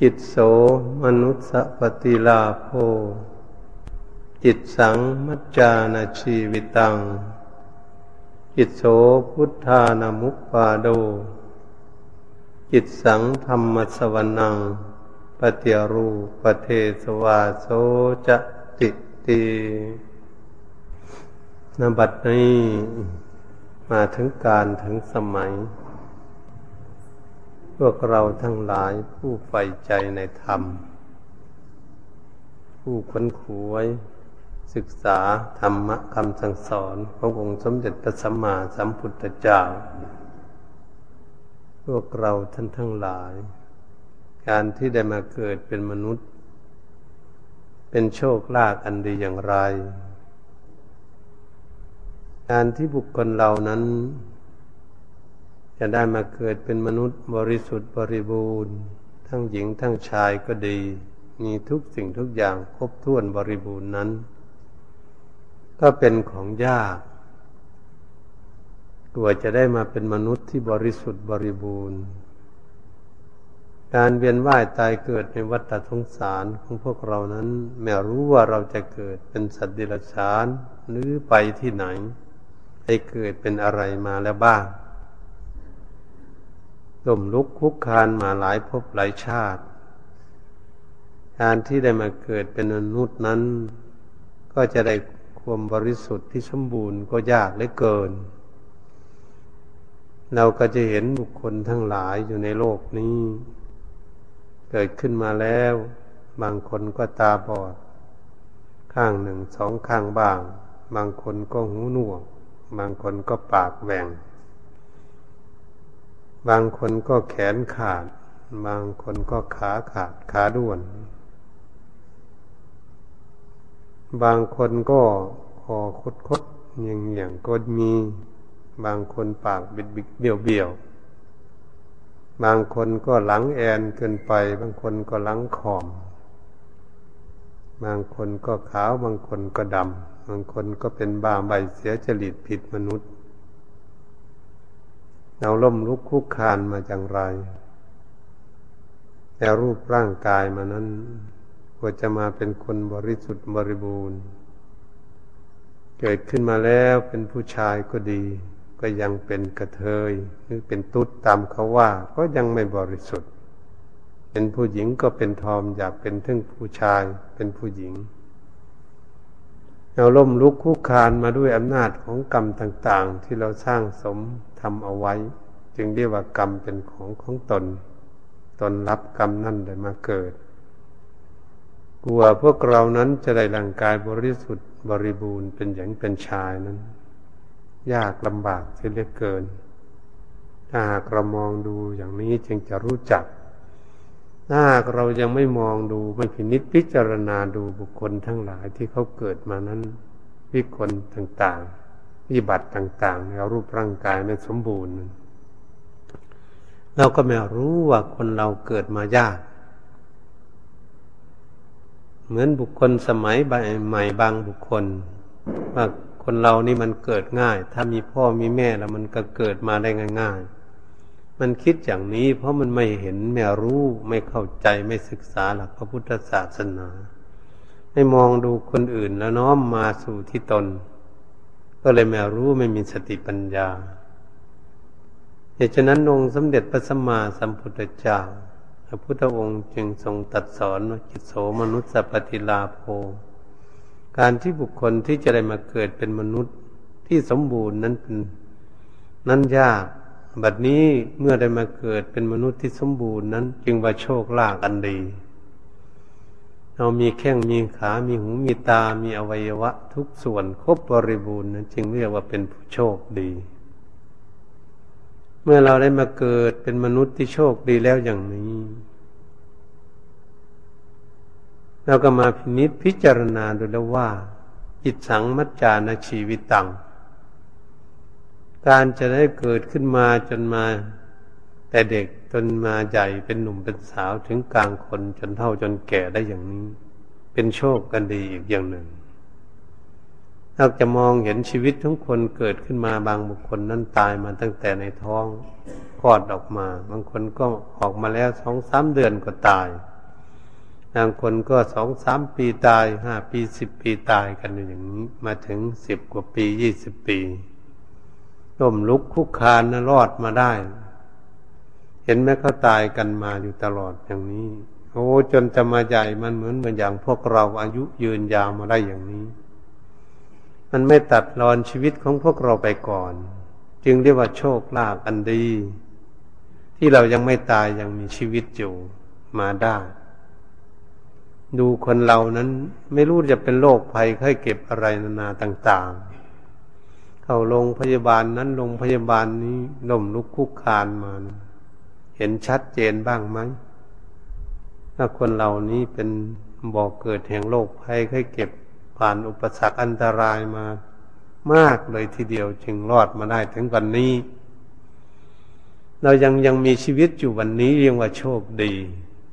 จิตโสมนุสสปฏิลาโภ จิตสังมัจจานาชีวิตัง จิตโสพุทธานามุปปาโด จิตสังธรรมสวนังปฏิรูปเทสวาโสจะจิตตีนบัดนี้มาถึงการถึงสมัย พวกเราทั้งหลายผู้ใฝ่ใจในธรรม ผู้ค้นขวยศึกษาธรรมะคำสั่งสอนขององค์สมเด็จพระสัมมาสัมพุทธเจ้า พวกเราท่านทั้งหลาย การที่ได้มาเกิดเป็นมนุษย์ เป็นโชคลาภอันดีอย่างไร การที่บุคคลเหล่านั้น จะได้มาเกิดเป็นมนุษย์บริสุทธิ์บริบูรณ์ ทั้งหญิงทั้งชายก็ดี มีทุกสิ่งทุกอย่างครบถ้วนบริบูรณ์นั้น ก็เป็นของยากกว่าจะได้มาเป็นมนุษย์ที่บริสุทธิ์บริบูรณ์ การเวียนว่ายตายเกิดในวัฏสงสารของพวกเรานั้น แม้รู้ว่าเราจะเกิดเป็นสัตว์ดิลฉานหรือไปที่ไหนให้เกิดเป็นอะไรมาแล้วบ้าง ล่มลุกคุกคานมาหลายภพหลายชาติ การที่ได้มาเกิดเป็นมนุษย์นั้น ก็จะได้ความบริสุทธิ์ที่สมบูรณ์ก็ยากเหลือเกิน เราก็จะเห็นบุคคลทั้งหลายอยู่ในโลกนี้ เกิดขึ้นมาแล้ว บางคนก็ตาบอด ข้างหนึ่งสองข้างบ้าง บางคนก็หูหนวก บางคนก็ปากแหว่ง บางคนก็แขนขาด บางคนก็ขาขาดขาด้วน บางคนก็คอคดคดเงียงเงียงก็มี บางคนปากบิดบิดเบี้ยวเบี้ยว บางคนก็หลังแอนเกินไป บางคนก็หลังขอม บางคนก็ขาว บางคนก็ดำ บางคนก็เป็นบ้าใบเสียจริตผิดมนุษย์ เราล่มลุกคุกคานมาอย่างไร แต่รูปร่างกายมานั้นควรจะมาเป็นคนบริสุทธิ์บริบูรณ์ เกิดขึ้นมาแล้วเป็นผู้ชายก็ดี ก็ยังเป็นกระเทยหรือเป็นตุ๊ดตามเขาว่า ก็ยังไม่บริสุทธิ์ เป็นผู้หญิงก็เป็นทอมอยากเป็นทั้งผู้ชายเป็นผู้หญิงเราล่มลุกคุกคานมาด้วยอำนาจของกรรมต่าง ๆ ที่เราสร้างสม ทำเอาไว้ จึงเรียกว่ากรรมเป็นของของตน ตนรับกรรมนั่นได้มาเกิดกลัวพวกเรานั้นจะได้ร่างกายบริสุทธิ์บริบูรณ์เป็นอย่างเป็นชายนั้น ยากลำบากเสียเหลือเกิน ถ้าหากเรามองดูอย่างนี้จึงจะรู้จัก ถ้าหากเรายังไม่มองดูไม่พินิจพิจารณาดูบุคคลทั้งหลายที่เขาเกิดมานั้นวิคลต่างๆ วิบัติต่างๆในรูปร่างกายไม่สมบูรณ์ เราก็ไม่รู้ว่าคนเราเกิดมายาก เหมือนบุคคลสมัยใหม่บางบุคคลว่าคนเรานี่มันเกิดง่าย ถ้ามีพ่อมีแม่แล้วมันก็เกิดมาได้ง่าย ๆ มันคิดอย่างนี้ เพราะมันไม่เห็นไม่รู้ไม่เข้าใจไม่ศึกษาหลักพระพุทธศาสนา ไม่มองดูคนอื่นแล้วน้อมมาสู่ที่ตน ก็เลยไม่รู้ไม่มีสติปัญญาเหตุฉะนั้นองค์สมเด็จพระสัมมาสัมพุทธเจ้าพระพุทธองค์จึงทรงตัดสอนว่าจิตโสมนุษย์สัพติลาโภการที่บุคคลที่จะได้มาเกิดเป็นมนุษย์ที่สมบูรณ์นั้นเป็นนั้นยาก บัดนี้เมื่อได้มาเกิดเป็นมนุษย์ที่สมบูรณ์นั้น จึงว่าโชคลาภอันดี เรามีแข้งมีขา มีหู มีตา มีอวัยวะ ทุกส่วนครบบริบูรณ์นั้นจึงเรียกว่าเป็นผู้โชคดี เมื่อเราได้มาเกิดเป็นมนุษย์ที่โชคดีแล้วอย่างนี้เราก็มาพินิษพิจารณาดูแล้วว่า จิตสังมัจจานชีวิตตัง การจะได้เกิดขึ้นมาจนมา แต่เด็กจนมาใหญ่เป็นหนุ่มเป็นสาวถึงกลางคนจนเท่าจนแก่ได้อย่างนี้ เป็นโชคกันดีอีกอย่างหนึ่งเราจะมองเห็นชีวิตทุกคนเกิดขึ้นมาบางบุคคลนั้นตายมาตั้งแต่ในท้องคลอดออกมา บางคนก็ออกมาแล้วสองสามเดือนก็ตาย บางคนก็สองสามปีตายห้าปีสิบปีตายกันอย่างนี้ มาถึงสิบกว่าปียี่สิบปีล่มลุกคุกคานนะรอดมาได้ เห็นไหมเขาตายกันมาอยู่ตลอดอย่างนี้ โอ้จนจะมาใหญ่มันเหมือนเหมือนอย่างพวกเราอายุยืนยาวมาได้อย่างนี้ มันไม่ตัดรอนชีวิตของพวกเราไปก่อน จึงเรียกว่าโชคลาภอันดี ที่เรายังไม่ตายยังมีชีวิตอยู่มาได้ดูคนเรานั้นไม่รู้จะเป็นโรคภัยไข้เก็บอะไรนานาต่าง ๆ เข้าโรงพยาบาลนั้นโรงพยาบาลนี้ล่มลุกคุกคานมานะ ห็นชัดเจนบ้างไหมถ้าคนเหล่านี้เป็นบ่อกเกิดแห่งโรคภัยไข้เก็บผ่านอุปสรรคอันตรายมามากเลยทีเดียวจึงรอดมาได้ถึงวันนี้ เรายังยังมีชีวิตอยู่วันนี้เรียกว่าโชคดี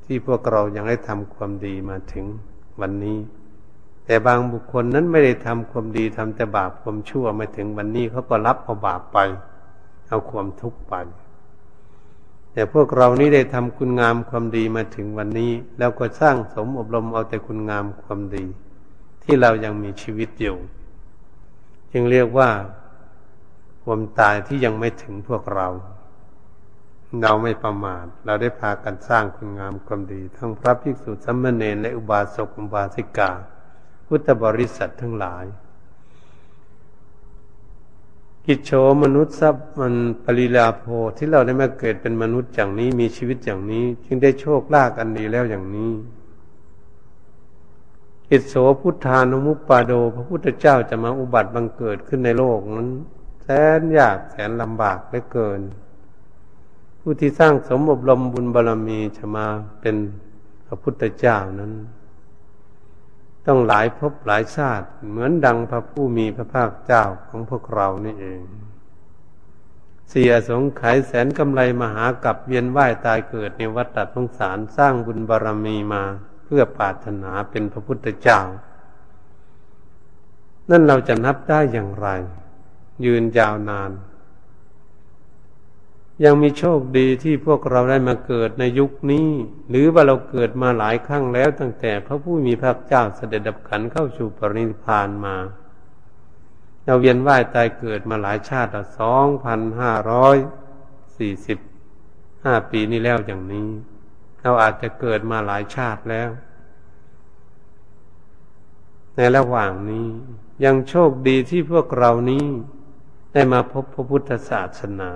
ที่พวกเรายังได้ทำความดีมาถึงวันนี้ แต่บางบุคคลนั้นไม่ได้ทำความดีทำแต่บาปความชั่วมาถึงวันนี้เขาก็รับเอาบาปไป เอาความทุกข์ไป แต่พวกเรานี้ได้ทำคุณงามความดีมาถึงวันนี้ แล้วก็สร้างสมอบรมเอาแต่คุณงามความดี ที่เรายังมีชีวิตอยู่ จึงเรียกว่าความตายที่ยังไม่ถึงพวกเรา เราไม่ประมาทเราได้พากันสร้างคุณงามความดี ทั้งพระภิกษุสัมมาเนรและอุบาสกอุบาสิกาพุทธบริษัททั้งหลาย กิจโฉมนุษย์ทรัพย์มันปริลาโภที่เราได้มาเกิดเป็นมนุษย์อย่างนี้มีชีวิตอย่างนี้ จึงได้โชคลาภอันดีแล้วอย่างนี้กิจโสพุทธานุมุปปาโด พระพุทธเจ้าจะมาอุบัติบังเกิดขึ้นในโลกนั้น แสนยากแสนลำบากเหลือเกิน ผู้ที่สร้างสมอบรมบุญบารรมีจะมาเป็นพระพุทธเจ้านั้น ต้องหลายภพหลายชาติ เหมือนดังพระผู้มีพระภาคเจ้าของพวกเรานี่เองเสียสงไขยแสนกำไรมหากับเวียนว่ายตายเกิดในวัฏฏสงสารสร้างบุญบารรมีมาเพื่อปรารถนาเป็นพระพุทธเจ้า นั่นเราจะนับได้อย่างไร ยืนยาวนาน ยังมีโชคดีที่พวกเราได้มาเกิดในยุคนี้ หรือว่าเราเกิดมาหลายครั้งแล้วตั้งแต่พระผู้มีพระเจ้าเสด็จดับขันเข้าสู่ปรินิพานมา เราเวียนว่ายตายเกิดมาหลายชาติสองพันห้าร้อยสี่สิบห้าปีนี้แล้วอย่างนี้ เราอาจจะเกิดมาหลายชาติแล้ว ในระหว่างนี้ยังโชคดีที่พวกเรานี้ได้มาพบพระพุทธศาสนา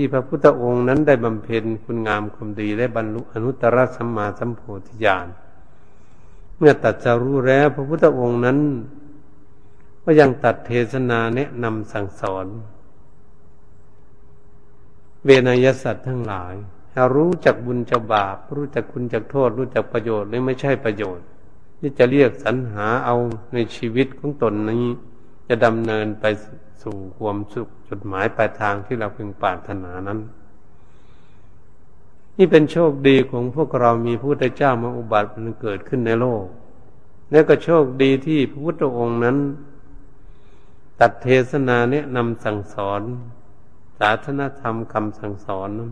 ที่พระพุทธองค์นั้นได้บำเพ็ญคุณงามความดีและบรรลุอนุตตรสัมมาสัมโพธิญาณเมื่อตัดจะรู้แล้วพระพุทธองค์นั้น ก็ยังตัดเทศนาแนะนำสั่งสอน เวนยสัตว์ทั้งหลายถ้ารู้จักบุญจะบาป รู้จักคุณจักโทษ รู้จักประโยชน์หรือไม่ใช่ประโยชน์ ที่จะเรียกสรรหาเอาในชีวิตของตนนี้ จะดำเนินไป สู่ความสุขจุดหมายปลายทางที่เราพึงปรารถนานั้น นี่เป็นโชคดีของพวกเรามีพระพุทธเจ้ามาอุบัติมันเกิดขึ้นในโลก และก็โชคดีที่พระพุทธองค์นั้น ตัดเทศนาเนี่ยนำสั่งสอนศาสนธรรมคำสั่งสอนนั้น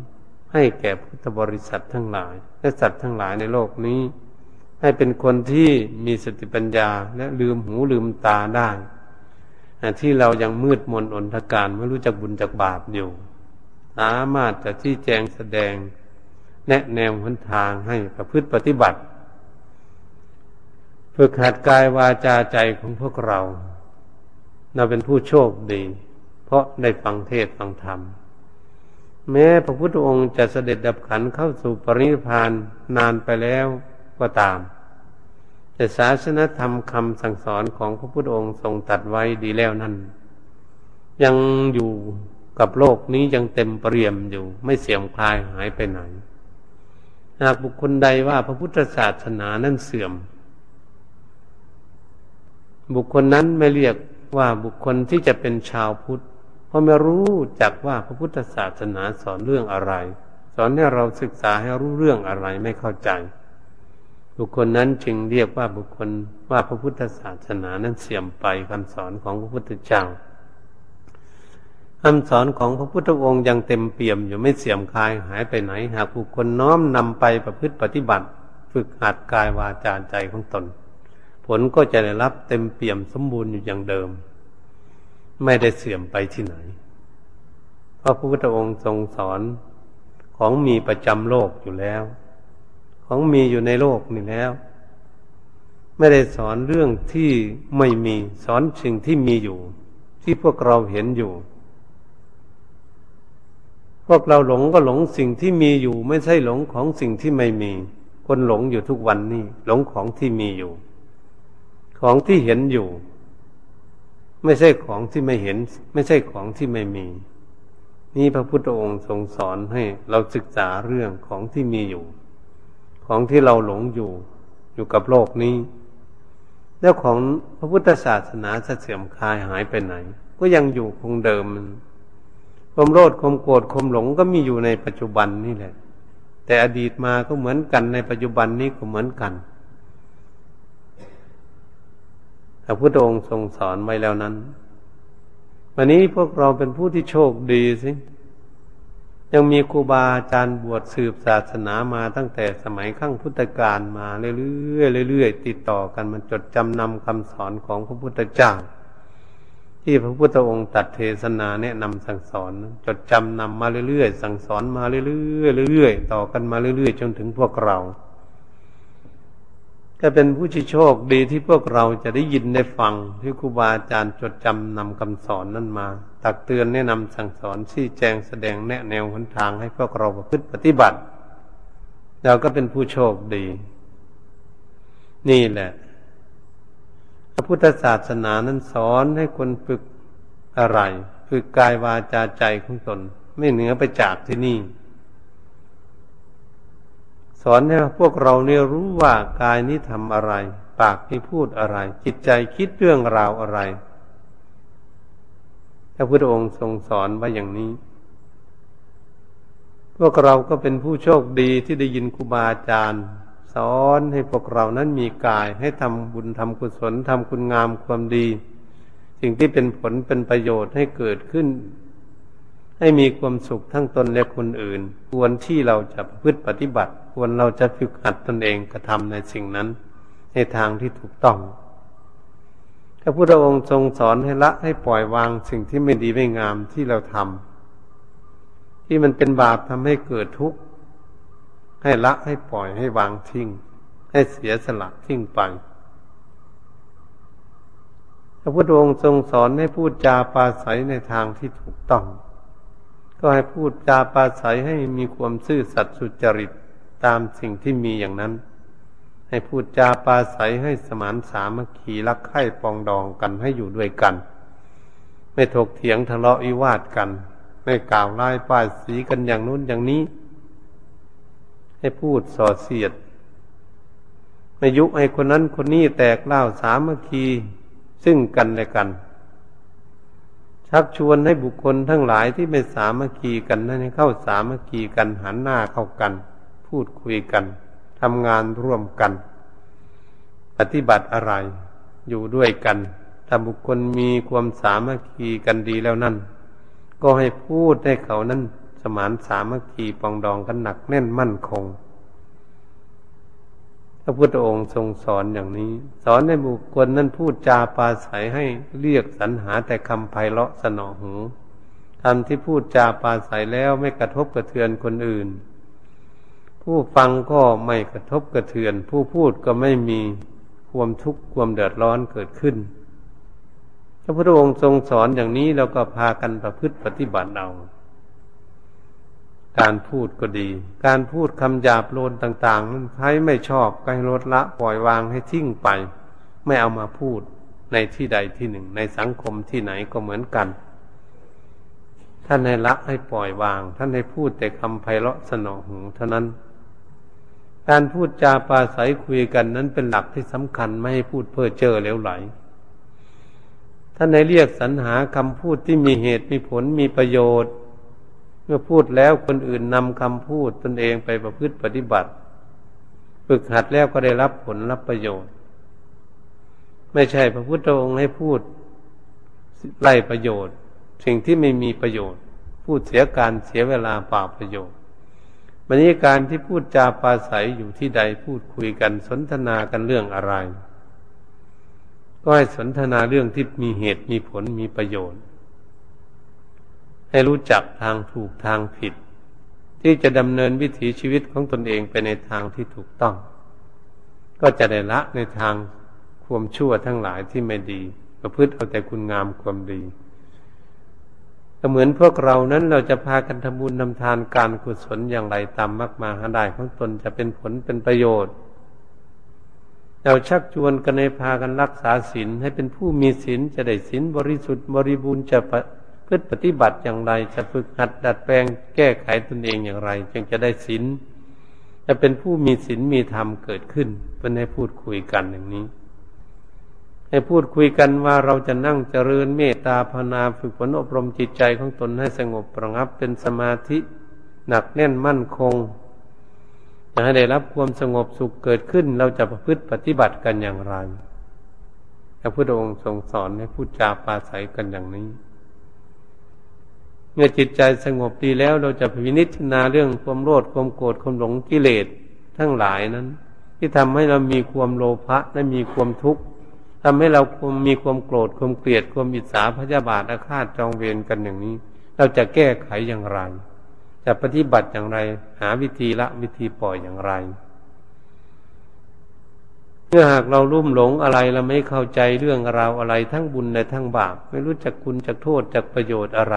ให้แก่พุทธบริษัททั้งหลาย และสัตว์ทั้งหลายในโลกนี้ ให้เป็นคนที่มีสติปัญญาและลืมหูลืมตาได้ ที่เรายังมืดมนอนทการไม่รู้จักบุญจากบาปอยู่สามารถจะที่แจงแสดง แนะแนวหนทางให้ประพฤติปฏิบัติฝึกหัดกายวาจาใจของพวกเราเราเป็นผู้โชคดี เพราะได้ฟังเทศฟังธรรม แม้พระพุทธองค์จะเสด็จดับขันเข้าสู่ปรินิพานนานไปแล้วก็ตาม แต่ศาสนธรรมคำสั่งสอนของพระพุทธองค์ทรงตัดไว้ดีแล้วนั่น ยังอยู่กับโลกนี้ยังเต็มเปี่ยมอยู่ ไม่เสื่อมคลายหายไปไหน หากบุคคลใดว่าพระพุทธศาสนานั้นเสื่อม บุคคลนั้นไม่เรียกว่าบุคคลที่จะเป็นชาวพุทธ เพราะไม่รู้จักว่าพระพุทธศาสนาสอนเรื่องอะไร สอนให้เราศึกษาให้รู้เรื่องอะไรไม่เข้าใจ บุคคลนั้นจึงเรียกว่าบุคคลว่าพระพุทธศาสนานั้นเสื่อมไปคำสอนของพระพุทธเจ้าคำสอนของพระพุทธองค์ยังเต็มเปี่ยมอยู่ไม่เสื่อมคลายหายไปไหน หากบุคคลน้อมนำไปประพฤติปฏิบัติ ฝึกหัดกายวาจาใจของตน ผลก็จะได้รับเต็มเปี่ยมสมบูรณ์อยู่อย่างเดิม ไม่ได้เสื่อมไปที่ไหน เพราะพระพุทธองค์ทรงสอนของมีประจำโลกอยู่แล้ว ของมีอยู่ในโลกนี่แล้ว ไม่ได้สอนเรื่องที่ไม่มีสอนสิ่งที่มีอยู่ ที่พวกเราเห็นอยู่ พวกเราหลงก็หลงสิ่งที่มีอยู่ ไม่ใช่หลงของสิ่งที่ไม่มี คนหลงอยู่ทุกวันนี้หลงของที่มีอยู่ ของที่เห็นอยู่ ไม่ใช่ของที่ไม่เห็น ไม่ใช่ของที่ไม่มีนี่พระพุทธองค์ทรงสอนให้เราศึกษาเรื่องของที่มีอยู่ ของที่เราหลงอยู่อยู่กับโลกนี้แล้วของพระพุทธศาสนาจะเสื่อมคลายหายไปไหน ก็ยังอยู่คงเดิมความโลภความโกรธความหลงก็มีอยู่ในปัจจุบันนี่แหละ แต่อดีตมาก็เหมือนกันในปัจจุบันนี้ก็เหมือนกันพระพุทธองค์ทรงสอนไว้แล้วนั้น วันนี้พวกเราเป็นผู้ที่โชคดีสิ ยังมีครูบาอาจารย์บวชสืบศาสนามาตั้งแต่สมัยขั้งพุทธกาลมาเรื่อยๆเรื่อยๆติดต่อกันมันจดจำนำคำสอนของพระพุทธเจ้า ที่พระพุทธองค์ตัดเทศนาแนะนำสั่งสอน จดจำนำมาเรื่อยๆสั่งสอนมาเรื่อยๆเรื่อยๆต่อกันมาเรื่อยๆจนถึงพวกเรา ก็เป็นผู้ที่โชคดีที่พวกเราจะได้ยินได้ฟังที่ครูบาอาจารย์จดจำนำคำสอนนั้นมา ตักเตือนแนะนำสั่งสอนชี้แจงแสดงแนะแนวหนทางให้พวกเราประพฤติปฏิบัติเราก็เป็นผู้โชคดี นี่แหละ พระพุทธศาสนานั้นสอนให้คนฝึกอะไร ฝึกกายวาจาใจของตน ไม่เหนือไปจากที่นี่ สอนให้พวกเราเนี่ยรู้ว่ากายนี้ทำอะไร ปากนี้พูดอะไร จิตใจคิดเรื่องราวอะไรพระพุทธองค์ทรงสอนว่าอย่างนี้ พวกเราก็เป็นผู้โชคดีที่ได้ยินครูบาอาจารย์ สอนให้พวกเรานั้นมีกายให้ทำบุญทำกุศลทำคุณงามความดี สิ่งที่เป็นผลเป็นประโยชน์ให้เกิดขึ้น ให้มีความสุขทั้งตนและคนอื่น ควรที่เราจะพฤติปฏิบัติ ควรเราจะฝึกหัดตนเองกระทำในสิ่งนั้น ในทางที่ถูกต้องพระพุทธองค์ทรงสอนให้ละให้ปล่อยวางสิ่งที่ไม่ดีไม่งามที่เราทำที่มันเป็นบาปทำให้เกิดทุกข์ให้ละให้ปล่อยให้วางทิ้ง ให้เสียสละทิ้งไปพระพุทธองค์ทรงสอนให้พูดจาปาศัยในทางที่ถูกต้อง ก็ให้พูดจาปาศัยให้มีความซื่อสัตย์สุจริตตามสิ่งที่มีอย่างนั้น ให้พูดจาปาศัยให้สมานสามัคคีรักใคร่ปองดองกันให้อยู่ด้วยกัน ไม่ถกเถียงทะเลาะวิวาทกัน ไม่กล่าวร้ายป้ายสีกันอย่างนู้นอย่างนี้ ให้พูดส่อเสียดไม่ยุให้คนนั้นคนนี้แตกเล่าสามัคคีซึ่งกันและกัน ชักชวนให้บุคคลทั้งหลายที่ไม่สามัคคีกันนั้นให้เข้าสามัคคีกันหันหน้าเข้ากัน พูดคุยกันทำงานร่วมกัน ปฏิบัติอะไร อยู่ด้วยกันถ้าบุคคลมีความสามัคคีกันดีแล้วนั่น ก็ให้พูดให้เขานั้นสมานสามัคคีปองดองกันหนักแน่นมั่นคง พระพุทธองค์ทรงสอนอย่างนี้ สอนให้บุคคลนั้นพูดจาปาศัยให้เรียกสรรหาแต่คำไพเราะสนอหูคำที่พูดจาปาศัยแล้วไม่กระทบกระเทือนคนอื่น ผู้ฟังก็ไม่กระทบกระเทือน ผู้พูดก็ไม่มีความทุกข์ความเดือดร้อนเกิดขึ้นพระพุทธองค์ทรงสอนอย่างนี้เราก็พากันประพฤติปฏิบัติเอา การพูดก็ดี การพูดคำหยาบโลนต่างๆนั้นใครไม่ชอบก็ให้ลดละปล่อยวางให้ทิ้งไป ไม่เอามาพูดในที่ใดที่หนึ่ง ในสังคมที่ไหนก็เหมือนกัน ท่านให้ละให้ปล่อยวาง ท่านให้พูดแต่คำไพเราะสนองหูเท่านั้น การพูดจาปาศัยคุยกันนั้นเป็นหลักที่สำคัญไม่ให้พูดเพ้อเจ้อเลวไหลท่านในเรียกสรรหาคำพูดที่มีเหตุมีผลมีประโยชน์ เมื่อพูดแล้วคนอื่นนำคำพูดตนเองไปประพฤติปฏิบัติ ฝึกหัดแล้วก็ได้รับผลรับประโยชน์ ไม่ใช่พระพุทธองค์ให้พูดไล่ประโยชน์ สิ่งที่ไม่มีประโยชน์ พูดเสียการเสียเวลาเปล่าประโยชน์บรรยากาศที่พูดจาปาศัยอยู่ที่ใดพูดคุยกันสนทนากันเรื่องอะไร ก็ให้สนทนาเรื่องที่มีเหตุมีผลมีประโยชน์ ให้รู้จักทางถูกทางผิด ที่จะดำเนินวิถีชีวิตของตนเองไปในทางที่ถูกต้อง ก็จะได้ละในทางความชั่วทั้งหลายที่ไม่ดีประพฤติเอาแต่คุณงามความดีก็เหมือนพวกเรานั้นเราจะพากันทำบุญทำทานการกุศลอย่างไรตามมากมาหาได้ของตนจะเป็นผลเป็นประโยชน์ เราชักชวนกันในพากันรักษาศีลให้เป็นผู้มีศีลจะได้ศีลบริสุทธิ์บริบูรณ์จะ พฤติปฏิบัติอย่างไร จะฝึกหัดดัดแปลงแก้ไขตนเองอย่างไร จึงจะได้ศีลจะเป็นผู้มีศีลมีธรรมเกิดขึ้นเป็นให้พูดคุยกันอย่างนี้ ให้พูดคุยกันว่าเราจะนั่งเจริญเมตตาภาวนาฝึกฝนอบรมจิตใจของตนให้สงบประงับเป็นสมาธิหนักแน่นมั่นคงจะให้ได้รับความสงบสุขเกิดขึ้น เราจะประพฤติปฏิบัติกันอย่างไรพระพุทธองค์ทรงสอนให้พูดจาปาศัยกันอย่างนี้ เมื่อจิตใจสงบดีแล้วเราจะพินิจนาเรื่องความโลภความโกรธความหลงกิเลสทั้งหลายนั้น ที่ทำให้เรามีความโลภะและมีความทุกข์ทำให้เรามีความโกรธความเกลียดความอิจฉาพยาบาทอาฆาตจองเวรกันอย่างนี้ เราจะแก้ไขอย่างไร จะปฏิบัติอย่างไร หาวิธีละวิธีปล่อยอย่างไรเมื่อหากเราลุ่มหลงอะไรเราไม่เข้าใจเรื่องราวอะไรทั้งบุญและทั้งบาป ไม่รู้จักคุณจักโทษจักประโยชน์อะไร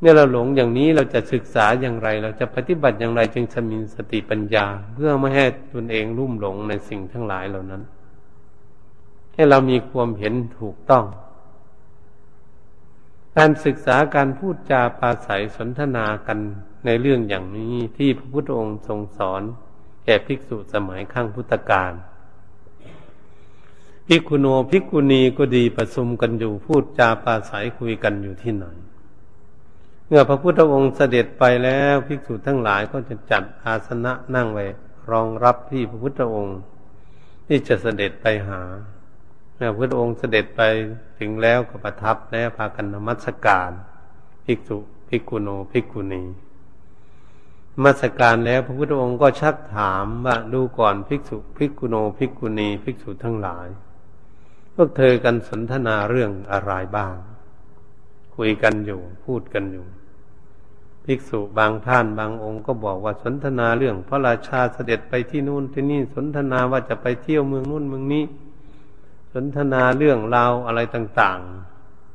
เมื่อเราหลงอย่างนี้เราจะศึกษาอย่างไร เราจะปฏิบัติอย่างไรจึงจะมีสติปัญญา เพื่อไม่ให้ตนเองลุ่มหลงในสิ่งทั้งหลายเหล่านั้น ให้เรามีความเห็นถูกต้อง การศึกษาการพูดจาปาศัยสนทนากันในเรื่องอย่างนี้ที่พระพุทธองค์ทรงสอนแก่ภิกษุสมัยข้างพุทธกาลภิกขุโนภิกขุณีก็ดีประชุมกันอยู่พูดจาปาศัยคุยกันอยู่ที่ไหน เมื่อพระพุทธองค์เสด็จไปแล้วภิกษุทั้งหลายก็จะจัดอาสนะนั่งไว้ รองรับที่พระพุทธองค์ ที่จะเสด็จไปหาเมื่อพระองค์เสด็จไปถึงแล้วก็ประทับแล้วพากันนมัสการภิกษุภิกขุโนภิกขุณีมัสการแล้วพระพุทธองค์ก็ชักถามว่าดูก่อนภิกษุภิกขุโนภิกขุณีภิกษุทั้งหลาย พวกเธอกันสนทนาเรื่องอะไรบ้าง คุยกันอยู่พูดกันอยู่ ภิกษุบางท่านบางองค์ก็บอกว่าสนทนาเรื่อง พระราชาเสด็จไปที่นู่นที่นี่สนทนาว่าจะไปเที่ยวเมืองนู่นเมืองนี้ สนทนาเรื่องราวอะไรต่าง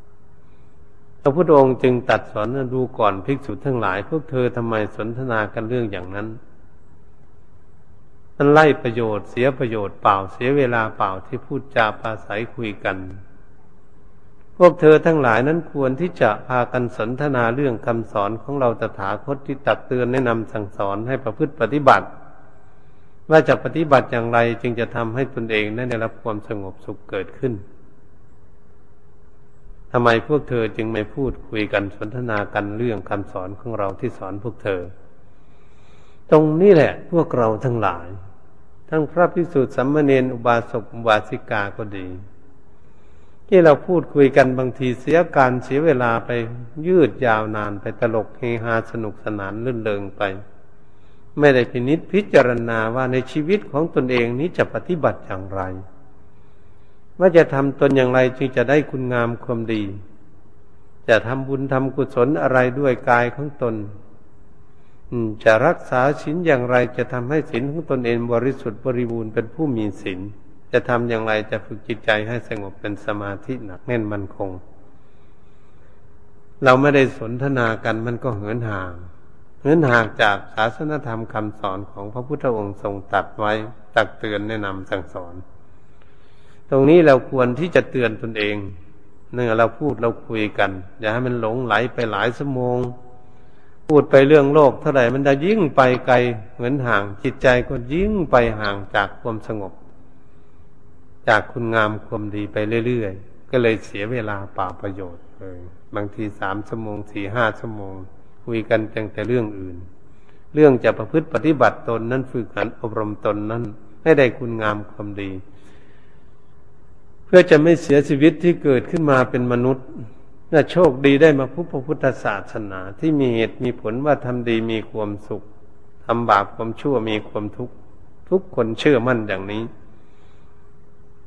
ๆ พระพุทธองค์จึงตัดสอนดูก่อนภิกษุทั้งหลาย พวกเธอทำไมสนทนากันเรื่องอย่างนั้นมันไล่ประโยชน์เสียประโยชน์เปล่าเสียเวลาเปล่าที่พูดจาปาศัยคุยกัน พวกเธอทั้งหลายนั้นควรที่จะพากันสนทนาเรื่องคำสอนของเราตถาคตที่ตักเตือนแนะนำสั่งสอนให้ประพฤติปฏิบัติ ว่าจะปฏิบัติอย่างไรจึงจะทำให้ตนเองนั้นได้รับความสงบสุขเกิดขึ้นทำไมพวกเธอจึงไม่พูดคุยกันสนทนากันเรื่องคำสอนของเราที่สอนพวกเธอ ตรงนี้แหละพวกเราทั้งหลาย ทั้งพระพิสุทธิ์สัมมเนนอุบาสกอุบาสิกาก็ดี ที่เราพูดคุยกันบางทีเสียการเสียเวลาไปยืดยาวนานไปตลกเฮฮาสนุกสนานลื่นเริงไป ไม่ได้พินิษพิจารณาว่าในชีวิตของตนเองนี้จะปฏิบัติอย่างไร ว่าจะทำตนอย่างไรจึงจะได้คุณงามความดี จะทำบุญทำกุศลอะไรด้วยกายของตนจะรักษาศีลอย่างไรจะทำให้ศีลของตนเองบริสุทธิ์บริบูรณ์เป็นผู้มีศีล จะทำอย่างไรจะฝึกจิตใจให้สงบเป็นสมาธิหนักแน่นมั่นคง เราไม่ได้สนทนากันมันก็เหินห่าง เหินห่างจากศาสนธรรมคำสอนของพระพุทธองค์ทรงตัดไว้ตักเตือนแนะนำสั่งสอน ตรงนี้เราควรที่จะเตือนตนเองเนื่อเราพูดเราคุยกัน อย่าให้มันหลงไหลไปหลายชั่วโมง พูดไปเรื่องโลกเท่าไหร่มันจะยิ่งไปไกลเหมือนห่างจิตใจก็ยิ่งไปห่างจากความสงบ จากคุณงามความดีไปเรื่อยๆ ก็เลยเสียเวลาเปล่าประโยชน์เลยบางทีสามชั่วโมงสี่ห้าชั่วโมง คุยกันแต่เรื่องอื่น เรื่องจะประพฤติปฏิบัติตนนั้นฝึกหันอบรมตนนั้น ให้ได้คุณงามความดี เพื่อจะไม่เสียชีวิตที่เกิดขึ้นมาเป็นมนุษย์น่าโชคดีได้มาพบพระพุทธศาสนาที่มีเหตุมีผลว่าทำดีมีความสุขทำบาปความชั่วมีความทุกข์ทุกคนเชื่อมั่นอย่างนี้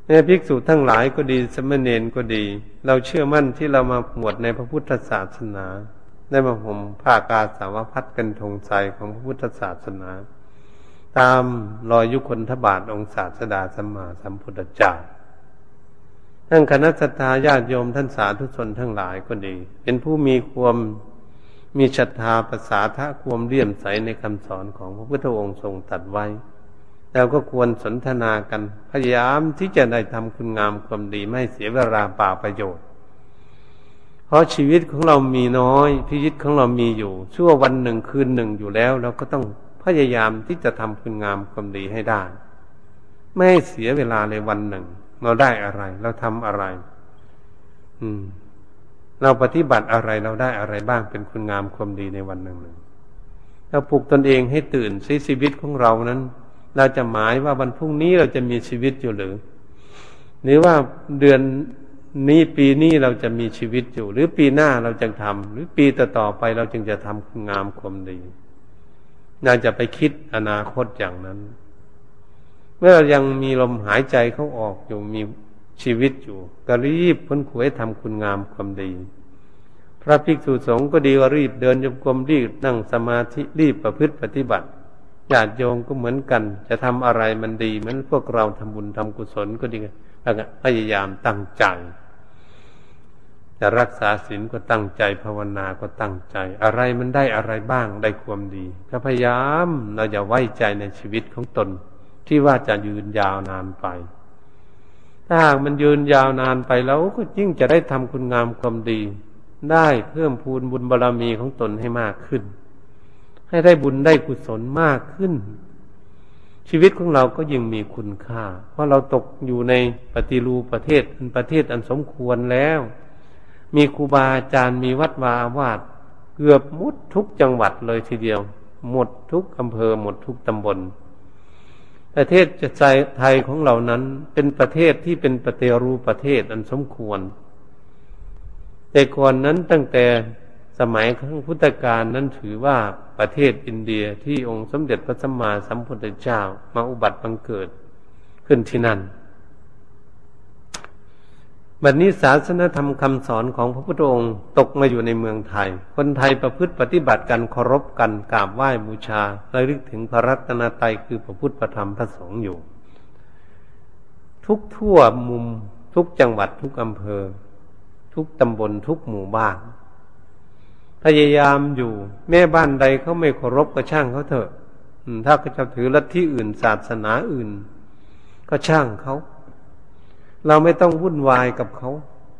แม่ภิกษุทั้งหลายก็ดีสมณเณรก็ดี เราเชื่อมั่นที่เรามาหมวดในพระพุทธศาสนา ได้มาห่มผ้ากาสาวพัดเป็นธงใจของพระพุทธศาสนา ตามรอยยุคนทบาทองศาสดาสัมมาสัมพุทธเจ้าท่านคณะสัตยาญาติโยมท่านสาธุชนทั้งหลายก็ดี เป็นผู้มีความมีศรัทธาภาษาทะความเลี่ยมใสในคำสอนของพระพุทธองค์ทรงตัดไว้ เราก็ควรสนทนากัน พยายามที่จะได้ทำคุณงามความดีไม่เสียเวลาเปล่าประโยชน์ เพราะชีวิตของเรามีน้อยชีวิตของเรามีอยู่ ชั่ววันหนึ่งคืนหนึ่งอยู่แล้ว เราก็ต้องพยายามที่จะทำคุณงามความดีให้ได้ ไม่ให้เสียเวลาในวันหนึ่ง เราได้อะไร เราทำอะไร อืม เราปฏิบัติอะไรเราได้อะไรบ้างเป็นคุณงามความดีในวันหนึ่งหนึ่งเราปลุกตนเองให้ตื่นชีวิตของเรานั้น เราจะหมายว่าวันพรุ่งนี้เราจะมีชีวิตอยู่หรือ หรือว่าเดือนนี้ปีนี้เราจะมีชีวิตอยู่ หรือปีหน้าเราจะทำหรือปีต่อต่อไปเราจึงจะทำคุณงามความดีน่าจะไปคิดอนาคตอย่างนั้น เมื่อเรายังมีลมหายใจเข้าออกอยู่มีชีวิตอยู่ก็รีบพ้นขวยทำคุณงามความดี พระภิกษุสงฆ์ก็ดีว่ารีบเดินยมกลมรีบนั่งสมาธิรีบประพฤติปฏิบัติ ญาติโยมก็เหมือนกัน จะทำอะไรมันดีเหมือนพวกเราทำบุญทำกุศลก็ดีแล้วก็พยายามตั้งใจ จะรักษาศีลก็ตั้งใจภาวนาก็ตั้งใจ อะไรมันได้อะไรบ้างได้ความดีก็พยายามเราจะไว้ใจในชีวิตของตน ที่ว่าจะยืนยาวนานไปถ้าหากมันยืนยาวนานไปแล้วก็ยิ่งจะได้ทำคุณงามความดี ได้เพิ่มพูนบุญบารรมีของตนให้มากขึ้น ให้ได้บุญได้กุศลมากขึ้น ชีวิตของเราก็ยิ่งมีคุณค่า เพราะเราตกอยู่ในปฏิรูประเทศอันประเทศอันสมควรแล้ว มีครูบาอาจารย์มีวัดวาอาวาสเกือบหมดทุกจังหวัดเลยทีเดียว หมดทุกอำเภอหมดทุกตำบล ประเทศจะใจไทยของเรานั้นเป็นประเทศที่เป็นปฏิรูประเทศอันสมควร แต่ก่อนนั้นตั้งแต่ สมัยครั้งพุทธกาลนั้นถือว่าประเทศอินเดียที่องค์สมเด็จพระสัมมาสัมพุทธเจ้ามาอุบัติบังเกิดขึ้นที่นั่น บัดนนี้ศาสนธรรมคำสอนของพระพุทธองค์ตกมาอยู่ในเมืองไทย คนไทยประพฤติปฏิบัติกันเคารพกันกราบไหว้บูชาระลึกถึงพระรัตนตรัยคือพระพุทธประธรรมพระสงฆ์อยู่ ทุกทั่วมุมทุกจังหวัดทุกอำเภอ ทุกตำบลทุกหมู่บ้าน พยายามอยู่ แม่บ้านใดเขาไม่เคารพก็ช่างเขาเถอะถ้าเขาจะถือลัทธิอื่นศาสนาอื่น ก็ช่างเขา เราไม่ต้องวุ่นวายกับเขา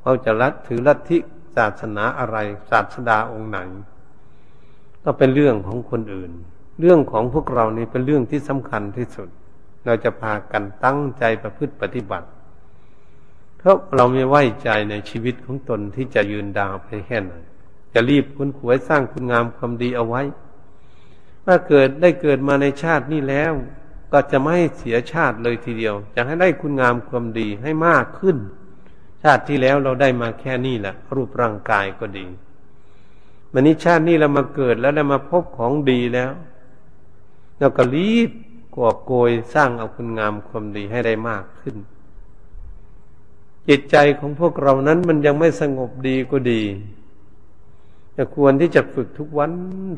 เราจะรัดถือลัทธิศาสนาอะไรศาสดาองค์ไหนก็เป็นเรื่องของคนอื่น เรื่องของพวกเรานี่เป็นเรื่องที่สำคัญที่สุด เราจะพากันตั้งใจประพฤติปฏิบัติเพราะเราไม่ไว้ใจในชีวิตของตนที่จะยืนดาวไปแค่ไหน จะรีบคุณขวยสร้างคุณงามความดีเอาไว้ ถ้าเกิดได้เกิดมาในชาตินี้แล้ว ก็จะไม่เสียชาติเลยทีเดียว จะให้ได้คุณงามความดีให้มากขึ้น ชาติที่แล้วเราได้มาแค่นี้แหละรูปร่างกายก็ดีวันนี้ชาตินี้เรามาเกิดแล้วได้มาพบของดีแล้วเราก็รีบกอบโกยสร้างเอาคุณงามความดีให้ได้มากขึ้นจิตใจของพวกเรานั้นมันยังไม่สงบดีก็ดี จะควรที่จะฝึกทุกวัน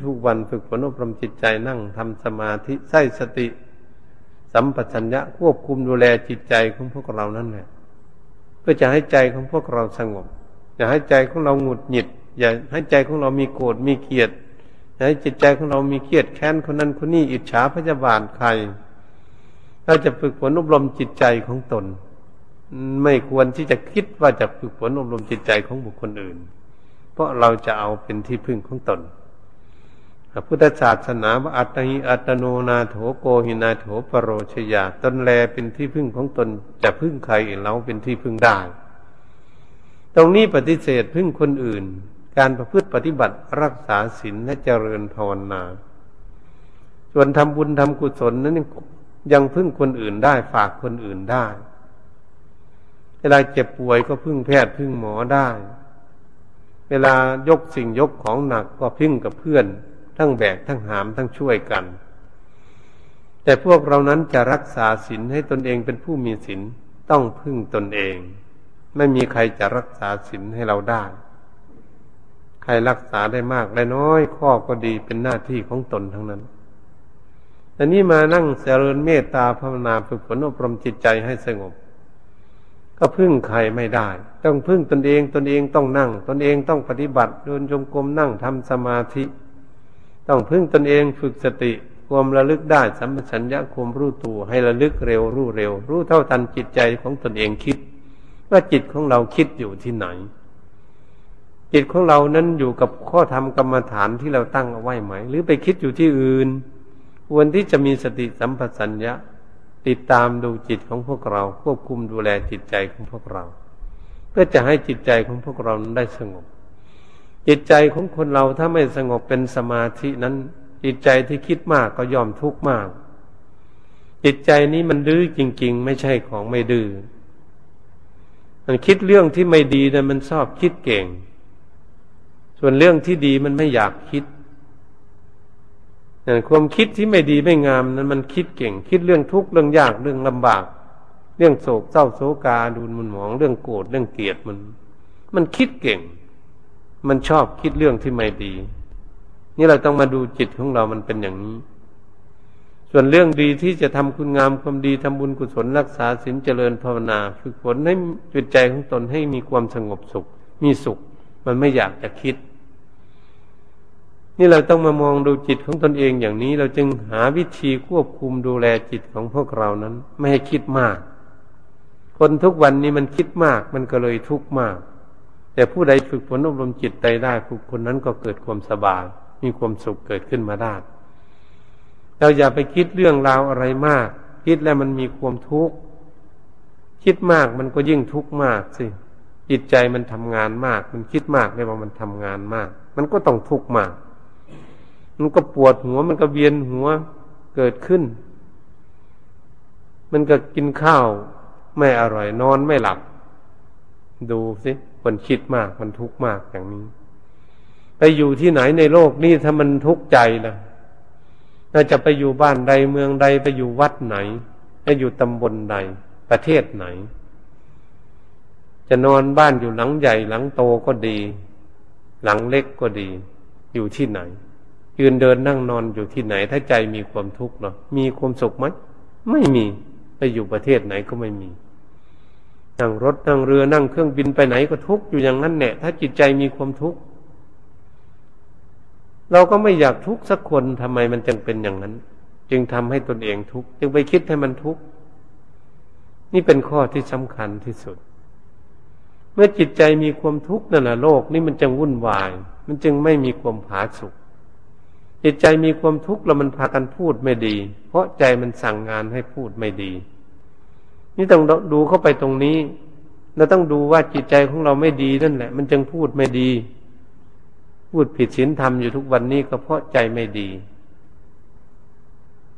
ทุกวันฝึกฝนอบรมจิตใจนั่งทำสมาธิใส่สติ สัมปชัญญะควบคุมดูแลจิตใจของพวกเรานั่นแหละเพื่อจะให้ใจของพวกเราสงบ อย่าให้ใจของเราหงุดหงิด อย่าให้ใจของเรามีโกรธมีเกลียดอย่าให้จิตใจของเรามีเกลียดแค้นคนนั้นคนนี้อิจฉาพยาบาทใครเราจะฝึกฝนอบรมจิตใจของตน ไม่ควรที่จะคิดว่าจะฝึกฝนอบรมจิตใจของบุคคลอื่น เพราะเราจะเอาเป็นที่พึ่งของตนพระพุทธศาสนาว่าอัตติอัตโนนาโถโกหินาโถปรโรชยาตนแลเป็นที่พึ่งของตนจะพึ่งใครเราเป็นที่พึ่งได้ ตรงนี้ปฏิเสธพึ่งคนอื่น การประพฤติปฏิบัติรักษาศีลและเจริญภาวนาส่วนทำบุญทำกุศลนั้นยังพึ่งคนอื่นได้ฝากคนอื่นได้เวลาเจ็บป่วยก็พึ่งแพทย์พึ่งหมอได้ เวลายกสิ่งยกของหนักก็พึ่งกับเพื่อน ทั้งแบกทั้งหามทั้งช่วยกัน แต่พวกเรานั้นจะรักษาศีลให้ตนเองเป็นผู้มีศีลต้องพึ่งตนเอง ไม่มีใครจะรักษาศีลให้เราได้ ใครรักษาได้มากได้น้อย ข้อก็ดีเป็นหน้าที่ของตนทั้งนั้นแต่นี้มานั่งเจริญเมตตาภาวนาฝึกฝนอบรมจิตใจให้สงบ ก็พึ่งใครไม่ได้ ต้องพึ่งตนเองตนเองต้องนั่ง ตนเองต้องปฏิบัติเดินจงกรมนั่งทำสมาธิ ต้องพึ่งตนเองฝึกสติความระลึกได้สัมปชัญญะความรู้ตัวให้ระลึกเร็วรู้เร็ว รู้เท่าทันจิตใจของตนเองคิด ว่าจิตของเราคิดอยู่ที่ไหน จิตของเรานั้นอยู่กับข้อธรรมกรรมฐานที่เราตั้งเอาไว้ไหม หรือไปคิดอยู่ที่อื่นควรที่จะมีสติสัมปชัญญะ ติดตามดูจิตของพวกเรา ควบคุมดูแลจิตใจของพวกเรา เพื่อจะให้จิตใจของพวกเรานั้นได้สงบ จิตใจของคนเราถ้าไม่สงบเป็นสมาธินั้น จิตใจที่คิดมากก็ยอมทุกข์มาก จิตใจนี้มันดื้อจริง ๆ ไม่ใช่ของไม่ดื้อมันคิดเรื่องที่ไม่ดีนะมันชอบคิดเก่ง ส่วนเรื่องที่ดีมันไม่อยากคิด ความคิดที่ไม่ดีไม่งามนั้นมันคิดเก่ง คิดเรื่องทุกข์เรื่องยากเรื่องลำบาก เรื่องโศกเศร้าโศกาดูนมุนหมองเรื่องโกรธเรื่องเกลียดมัน มันคิดเก่ง มันชอบคิดเรื่องที่ไม่ดี นี่เราต้องมาดูจิตของเรามันเป็นอย่างนี้ ส่วนเรื่องดีที่จะทำคุณงามความดีทำบุญกุศลรักษาศีลเจริญภาวนาฝึกฝนให้จิตใจของตนให้มีความสงบสุข มีสุข มันไม่อยากจะคิด นี่เราต้องมามองดูจิตของตนเองอย่างนี้ เราจึงหาวิธีควบคุมดูแลจิตของพวกเรานั้น ไม่ให้คิดมาก คนทุกวันนี้มันคิดมาก มันก็เลยทุกข์มาก แต่ผู้ใดฝึกฝนอบรมจิตใจได้ผู้คนนั้นก็เกิดความสบายมีความสุขเกิดขึ้นมาได้เราอย่าไปคิดเรื่องราวอะไรมาก คิดแล้วมันมีความทุกข์คิดมากมันก็ยิ่งทุกข์มากสิจิตใจมันทำงานมาก มันคิดมากเลยว่ามันทำงานมาก มันก็ต้องทุกข์มาก มันก็ปวดหัว มันก็เวียนหัวเกิดขึ้น มันก็กินข้าวไม่อร่อยนอนไม่หลับ ดูสิมันคิดมากมันทุกข์มากอย่างนี้ ไปอยู่ที่ไหนในโลกนี้ถ้ามันทุกข์ใจล่ะน่าจะไปอยู่บ้านใดเมืองใดไปอยู่วัดไหนไปอยู่ตำบลใด ประเทศไหน จะนอนบ้านอยู่หลังใหญ่หลังโตก็ดี หลังเล็กก็ดี อยู่ที่ไหน ยืนเดินนั่งนอนอยู่ที่ไหน ถ้าใจมีความทุกข์เนาะมีความสุขไหมไม่มีไปอยู่ประเทศไหนก็ไม่มีนั่งรถนั่งเรือนั่งเครื่องบินไปไหนก็ทุกข์อยู่อย่างนั้นแหละถ้าจิตใจมีความทุกข์เราก็ไม่อยากทุกข์สักคนทำไมมันจึงเป็นอย่างนั้น จึงทำให้ตนเองทุกข์จึงไปคิดให้มันทุกข์นี่เป็นข้อที่สำคัญที่สุด เมื่อจิตใจมีความทุกข์นั่นแหละโลก นี่มันจึงวุ่นวาย มันจึงไม่มีความผาสุก จิตใจมีความทุกข์แล้วมันพากันพูดไม่ดี เพราะใจมันสั่งงานให้พูดไม่ดี นี่ต้องดูเข้าไปตรงนี้เราต้องดูว่าจิตใจของเราไม่ดีนั่นแหละ มันจึงพูดไม่ดี พูดผิดศีลธรรมอยู่ทุกวันนี้ก็เพราะใจไม่ดี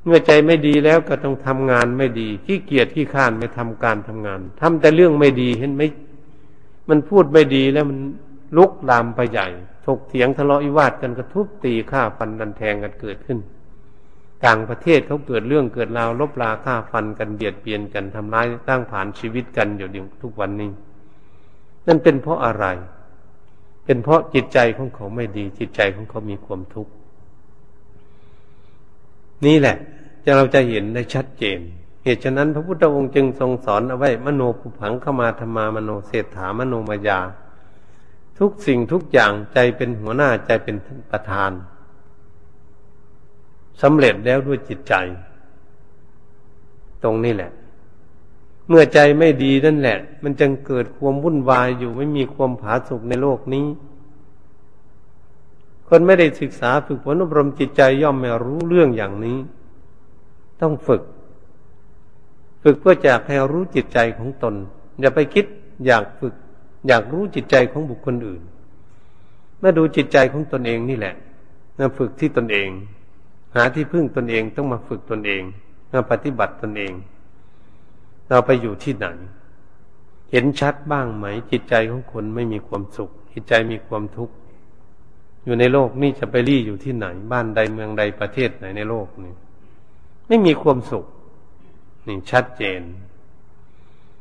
เมื่อใจไม่ดีแล้วก็ต้องทำงานไม่ดีขี้เกียจขี้ข้านไม่ทำการทำงานทำแต่เรื่องไม่ดีเห็นไหมมันพูดไม่ดีแล้วมัน ลุกลามไปใหญ่ถกเถียงทะเลาะวิวาทกันกระทุบตีฆ่าฟันดันแทงกันเกิดขึ้น ต่างประเทศเขาเกิดเรื่องเกิดราวลบลาฆ่าฟันกันเบียดเบียนกันทำร้ายตั้งผ่านชีวิตกันอยู่ทุกวันนี้ นั่นเป็นเพราะอะไร เป็นเพราะจิตใจของเขาไม่ดี จิตใจของเขามีความทุกข์นี่แหละจะเราจะเห็นได้ชัดเจน เหตุฉะนั้นพระพุทธองค์จึงทรงสอนเอาไว้มโนภูผังเข้ามาธรรมามโนเศรษฐามโนมายา ทุกสิ่งทุกอย่างใจเป็นหัวหน้าใจเป็นประธานสำเร็จแล้วด้วยจิตใจ ตรงนี้แหละ เมื่อใจไม่ดีนั่นแหละ มันจึงเกิดความวุ่นวายอยู่ไม่มีความผาสุกในโลกนี้ คนไม่ได้ศึกษาฝึกฝนอบรมจิตใจย่อมไม่รู้เรื่องอย่างนี้ ต้องฝึก ฝึกเพื่อจะให้รู้จิตใจของตน อย่าไปคิดอยากฝึก อยากรู้จิตใจของบุคคลอื่นมาดูจิตใจของตนเองนี่แหละมาฝึกที่ตนเอง หาที่พึ่งตนเองต้องมาฝึกตนเองมาปฏิบัติตนเอง เราไปอยู่ที่ไหน เห็นชัดบ้างไหม จิตใจของคนไม่มีความสุข จิตใจมีความทุกข์อยู่ในโลกนี่จะไปรี่อยู่ที่ไหน บ้านใดเมืองใดประเทศไหนในโลกนี่ไม่มีความสุข นี่ชัดเจน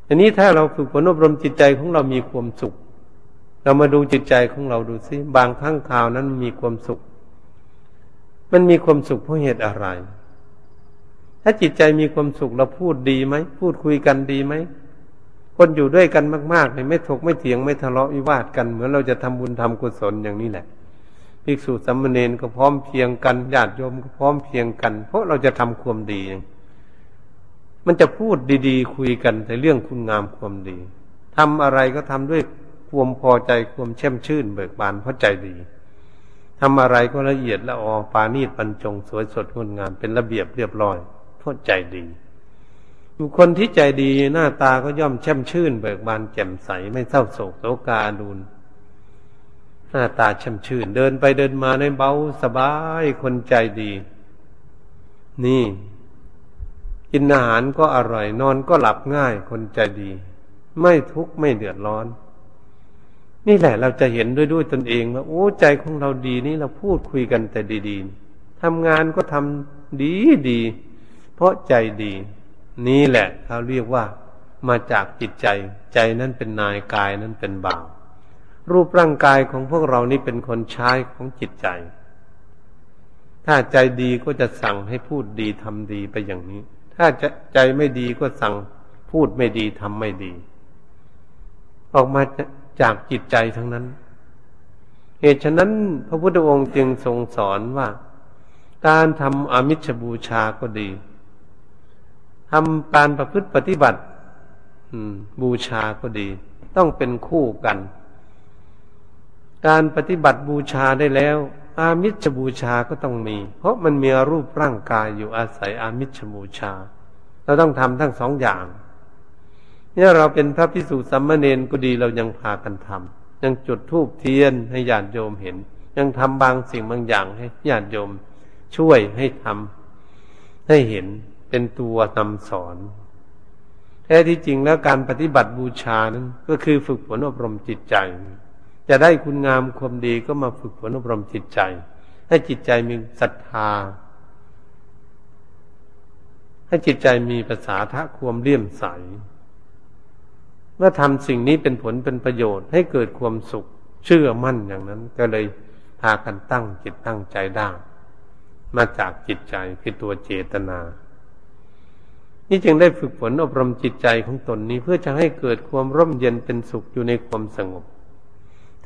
อันนี้ถ้าเราฝึกฝนอบรมจิตใจของเรามีความสุข เรามาดูจิตใจของเราดูซิบางครั้งคราวนั้นมีความสุข มันมีความสุขเพราะเหตุอะไร ถ้าจิตใจมีความสุขเราพูดดีไหมพูดคุยกันดีไหมคนอยู่ด้วยกันมากๆเนี่ยไม่ถกไม่เถียงไม่ทะเลาะวิวาทกัน เหมือนเราจะทำบุญทำกุศลอย่างนี้แหละภิกษุสัมมเนนก็พร้อมเพียงกันญาติโยมก็พร้อมเพียงกัน เพราะเราจะทำความดี มันจะพูดดีๆ คุยกันแต่เรื่องคุณงามความดีทำอะไรก็ทำด้วยความพอใจความแช่มชื่น เบิกบานเพราะใจดีทำอะไรก็ละเอียดละออปานีตบรรจงสวยสดงดงามเป็นระเบียบเรียบร้อยเพราะใจดีบุคคลที่ใจดีหน้าตาก็ย่อมแช่มชื่น เบิกบานแจ่มใสไม่เศร้าโศกโศกาดูนหน้าตาช่ำชื่น เดินไปเดินมาในเบาสบายคนใจดี นี่ กินอาหารก็อร่อยนอนก็หลับง่ายคนใจดี ไม่ทุกข์ไม่เดือดร้อน นี่แหละเราจะเห็นด้วยด้วยตนเองว่าโอ้ใจของเราดีนี่เราพูดคุยกันแต่ดีๆทำงานก็ทำดีดี เพราะใจดี นี่แหละเขาเรียกว่า มาจากจิตใจ ใจนั้นเป็นนายกายนั้นเป็นบ่าวรูปร่างกายของพวกเรานี่เป็นคนใช้ของจิตใจ ถ้าใจดีก็จะสั่งให้พูดดีทำดีไปอย่างนี้ ถ้าใจไม่ดีก็สั่งพูดไม่ดีทำไม่ดี ออกมาจากจิตใจทั้งนั้น เหตุฉะนั้นพระพุทธองค์จึงทรงสอนว่า การทำอมิชบูชาก็ดีทำการประพฤติปฏิบัติบูชาก็ดี ต้องเป็นคู่กัน การปฏิบัติบูชาได้แล้ว อามิชบูชาก็ต้องมี เพราะมันมีรูปร่างกายอยู่อาศัยอามิชบูชา เราต้องทำทั้งสองอย่างเนี่ยเราเป็นพระพิสุสัมมาเนนก็ดีเรายังพากันทำยังจุดธูปเทียนให้ญาติโยมเห็น ยังทำบางสิ่งบางอย่างให้ญาติโยมช่วยให้ทำให้เห็นเป็นตัวนำสอนแท้ที่จริงแล้วการปฏิบัติบูชานั้นก็คือฝึกฝนอบรมจิตใจ จะได้คุณงามความดีก็มาฝึกฝนอบรมจิตใจ ให้จิตใจมีศรัทธา ให้จิตใจมีภาษาทะความเลี่ยมใส เมื่อทำสิ่งนี้เป็นผลเป็นประโยชน์ ให้เกิดความสุขเชื่อมั่นอย่างนั้น ก็เลยพากันตั้งจิตตั้งใจได้มาจากจิตใจคือตัวเจตนา นี่จึงได้ฝึกฝนอบรมจิตใจของตนนี้เพื่อจะให้เกิดความร่มเย็นเป็นสุขอยู่ในความสงบ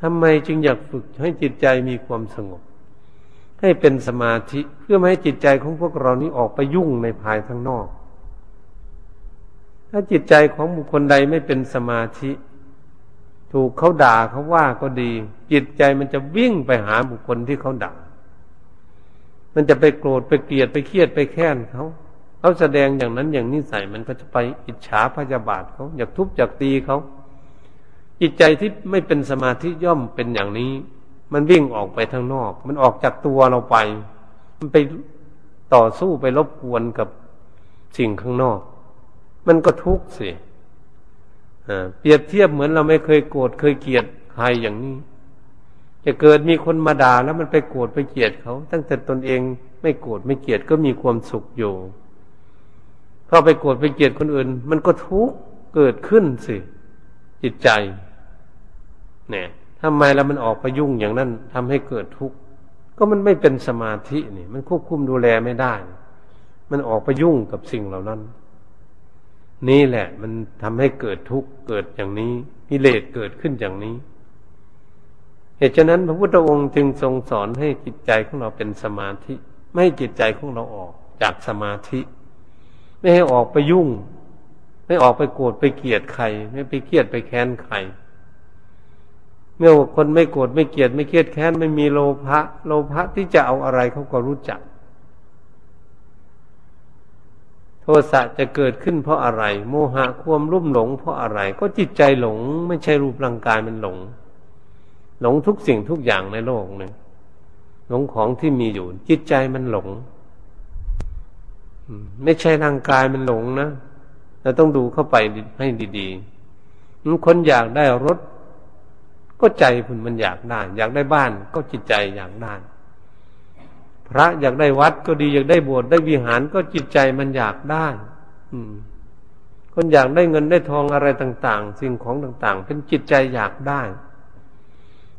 ทำไมจึงอยากฝึกให้จิตใจมีความสงบ ให้เป็นสมาธิเพื่อไม่ให้จิตใจของพวกเรานี้ออกไปยุ่งในภายข้างนอก ถ้าจิตใจของบุคคลใดไม่เป็นสมาธิ ถูกเขาด่าเขาว่าก็ดี จิตใจมันจะวิ่งไปหาบุคคลที่เขาด่า มันจะไปโกรธไปเกลียดไปเครียดไปแค้นเขาเขาแสดงอย่างนั้นอย่างนี้ใส่มันก็จะไปอิจฉาพยาบาทเขาอยากทุบอยากตีเขา จิตใจที่ไม่เป็นสมาธิย่อมเป็นอย่างนี้ มันวิ่งออกไปทางนอก มันออกจากตัวเราไป มันไปต่อสู้ไปรบกวนกับสิ่งข้างนอก มันก็ทุกข์สิเปรียบเทียบเหมือนเราไม่เคยโกรธเคยเกลียดใครอย่างนี้ จะเกิดมีคนมาด่าแล้วมันไปโกรธไปเกลียดเขา ตั้งแต่ตนเองไม่โกรธไม่เกลียดก็มีความสุขอยู่พอไปโกรธไปเกลียดคนอื่น มันก็ทุกข์เกิดขึ้นสิ จิตใจ เนี่ยทำไมแล้วมันออกไปยุ่งอย่างนั้นทำให้เกิดทุกข์ก็มันไม่เป็นสมาธินี่ มันควบคุมดูแลไม่ได้ มันออกไปยุ่งกับสิ่งเหล่านั้น นี่แหละ มันทำให้เกิดทุกข์เกิดอย่างนี้กิเลสเกิดขึ้นอย่างนี้เหตุฉะนั้นพระพุทธองค์จึงทรงสอนให้จิตใจของเราเป็นสมาธิ ไม่ให้จิตใจของเราออกจากสมาธิ ไม่ให้ออกไปยุ่ง ไม่ออกไปโกรธไปเกลียดใคร ไม่ไปเครียดไปแค้นใคร เมื่อคนไม่โกรธไม่เกลียดไม่เครียดแค้นไม่มีโลภะโลภะที่จะเอาอะไรเขาก็รู้จัก โทสะจะเกิดขึ้นเพราะอะไร โมหะความรุ่มหลง เพราะอะไร ก็จิตใจหลง ไม่ใช่รูปร่างกายมันหลง หลงทุกสิ่งทุกอย่างในโลกเนี่ยหลงของที่มีอยู่ จิตใจมันหลง ไม่ใช่ร่างกายมันหลงนะ เราต้องดูเข้าไปให้ดีๆคนอยากได้รถ ก็ใจคุณมันอยากได้ อยากได้บ้านก็จิตใจอยากได้พระอยากได้วัดก็ดีอยากได้โบสถ์ได้วิหารก็จิตใจมันอยากได้ อืม คนอยากได้เงินได้ทองอะไรต่าง ๆ สิ่งของต่าง ๆ เป็นจิตใจอยากได้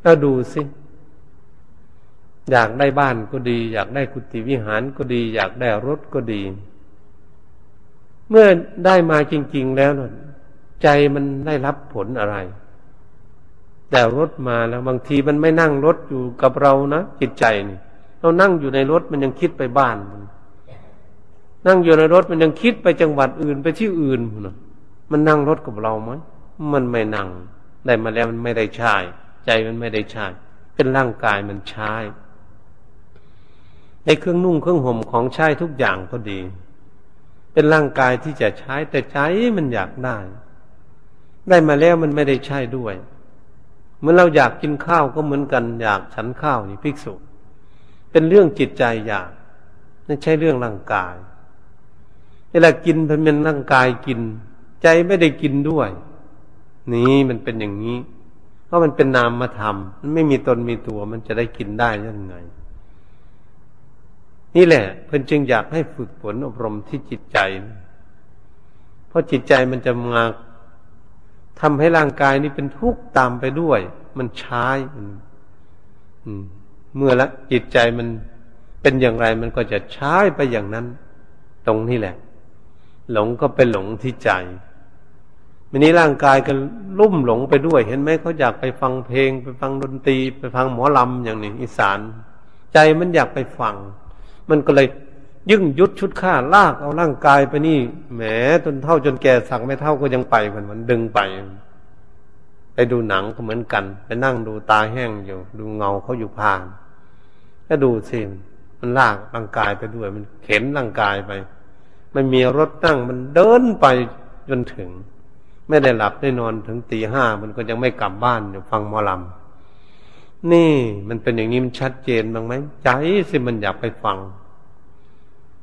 แล้วดูสิอยากได้บ้านก็ดี อยากได้กุฏิวิหารก็ดี อยากได้รถก็ดี เมื่อได้มาจริง ๆ แล้วนะใจมันได้รับผลอะไร แต่รถมาแล้วบางทีมันไม่นั่งรถอยู่กับเรานะจิตใจนี่เรานั่งอยู่ในรถมันยังคิดไปบ้านนั่งอยู่ในรถมันยังคิดไปจังหวัดอื่นไปที่อื่นนะมันนั่งรถกับเราไหมมันไม่นั่ง ได้มาแล้วมันไม่ได้ใช้ใจมันไม่ได้ใช้เป็นร่างกายมันใช้ในเครื่องนุ่งเครื่องห่มของใช้ทุกอย่างก็ดี เป็นร่างกายที่จะใช้แต่ใจมันอยากได้ ได้มาแล้วมันไม่ได้ใช้ด้วยเมื่อเราอยากกินข้าวก็เหมือนกันอยากฉันข้าวนี่ภิกษุ เป็นเรื่องจิตใจอยากไม่ใช่เรื่องร่างกายเวลากินเป็นร่างกายกิน ใจไม่ได้กินด้วย นี่มันเป็นอย่างนี้ เพราะมันเป็นนามธรรมมันไม่มีตนมีตัวมันจะได้กินได้ยังไง นี่แหละ เพื่นจึงอยากให้ฝึกฝนอบรมที่จิตใจ เพราะจิตใจมันจะมาทำให้ร่างกายนี้เป็นทุกข์ตามไปด้วย มันใช้เมื่อละจิตใจมันเป็นอย่างไรมันก็จะใช้ไปอย่างนั้น ตรงนี้แหละ หลงก็เป็นหลงที่ใจวันนี้ร่างกายก็ลุ่มหลงไปด้วย เห็นไหมเขาอยากไปฟังเพลง ไปฟังดนตรี ไปฟังหมอลำอย่างนี้อีสาน ใจมันอยากไปฟัง มันก็เลยยึ่งยุดชุดฆ่าลากเอาร่างกายไปนี่แหมจนเท่าจนแก่สั่งไม่เท่าก็ยังไปมันมันดึงไป ไปดูหนังก็เหมือนกัน ไปนั่งดูตาแห้งอยู่ ดูเงาเขาอยู่ผ่านก็ดูสิมันลากร่างกายไปด้วย มันเข็นร่างกายไปไม่มีรถนั่งมันเดินไปจนถึง ไม่ได้หลับได้นอนถึงตีห้ามันก็ยังไม่กลับบ้านอยู่ฟังมอลำ นี่มันเป็นอย่างนี้มันชัดเจนบ้างไหมใจสิมันอยากไปฟัง